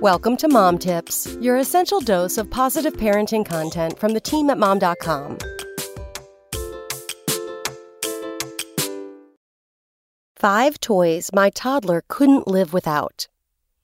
Welcome to Mom Tips, your essential dose of positive parenting content from the team at mom.com. Five toys my toddler couldn't live without.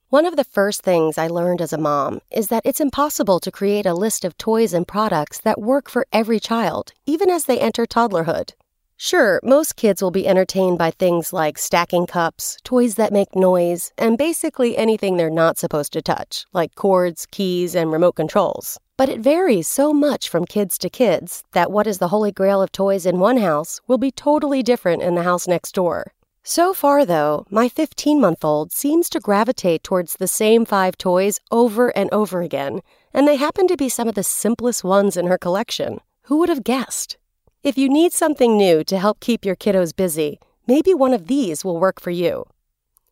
One of the first things I learned as a mom is that it's impossible to create a list of toys and products that work for every child, even as they enter toddlerhood. Sure, most kids will be entertained by things like stacking cups, toys that make noise, and basically anything they're not supposed to touch, like cords, keys, and remote controls. But it varies so much from kids to kids that what is the holy grail of toys in one house will be totally different in the house next door. So far, though, my 15 month old seems to gravitate towards the same five toys over and over again, and they happen to be some of the simplest ones in her collection. Who would have guessed? If you need something new to help keep your kiddos busy, maybe one of these will work for you.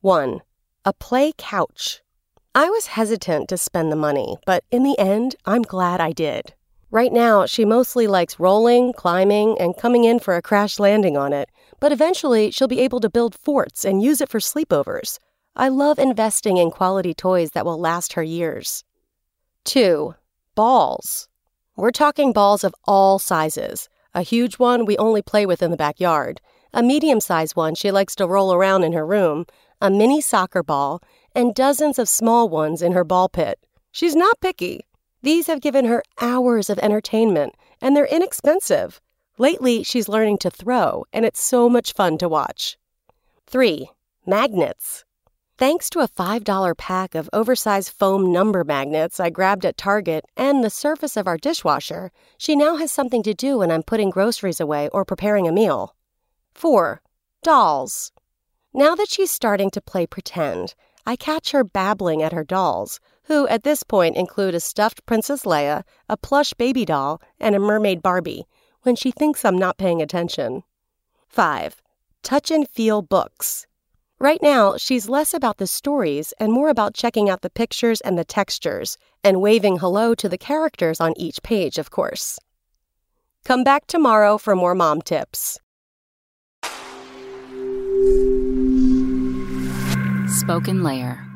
1. A play couch. I was hesitant to spend the money, but in the end, I'm glad I did. Right now, she mostly likes rolling, climbing, and coming in for a crash landing on it, but eventually she'll be able to build forts and use it for sleepovers. I love investing in quality toys that will last her years. 2. Balls. We're talking balls of all sizes. A huge one we only play with in the backyard, a medium sized one she likes to roll around in her room, a mini soccer ball, and dozens of small ones in her ball pit. She's not picky. These have given her hours of entertainment, and they're inexpensive. Lately, she's learning to throw, and it's so much fun to watch. 3. Magnets. Thanks to a $5 pack of oversized foam number magnets I grabbed at Target and the surface of our dishwasher, she now has something to do when I'm putting groceries away or preparing a meal. 4. Dolls. Now that she's starting to play pretend, I catch her babbling at her dolls, who at this point include a stuffed Princess Leia, a plush baby doll, and a mermaid Barbie, when she thinks I'm not paying attention. 5. Touch and feel books. Right now, she's less about the stories and more about checking out the pictures and the textures, and waving hello to the characters on each page, of course. Come back tomorrow for more mom tips. SpokenLayer.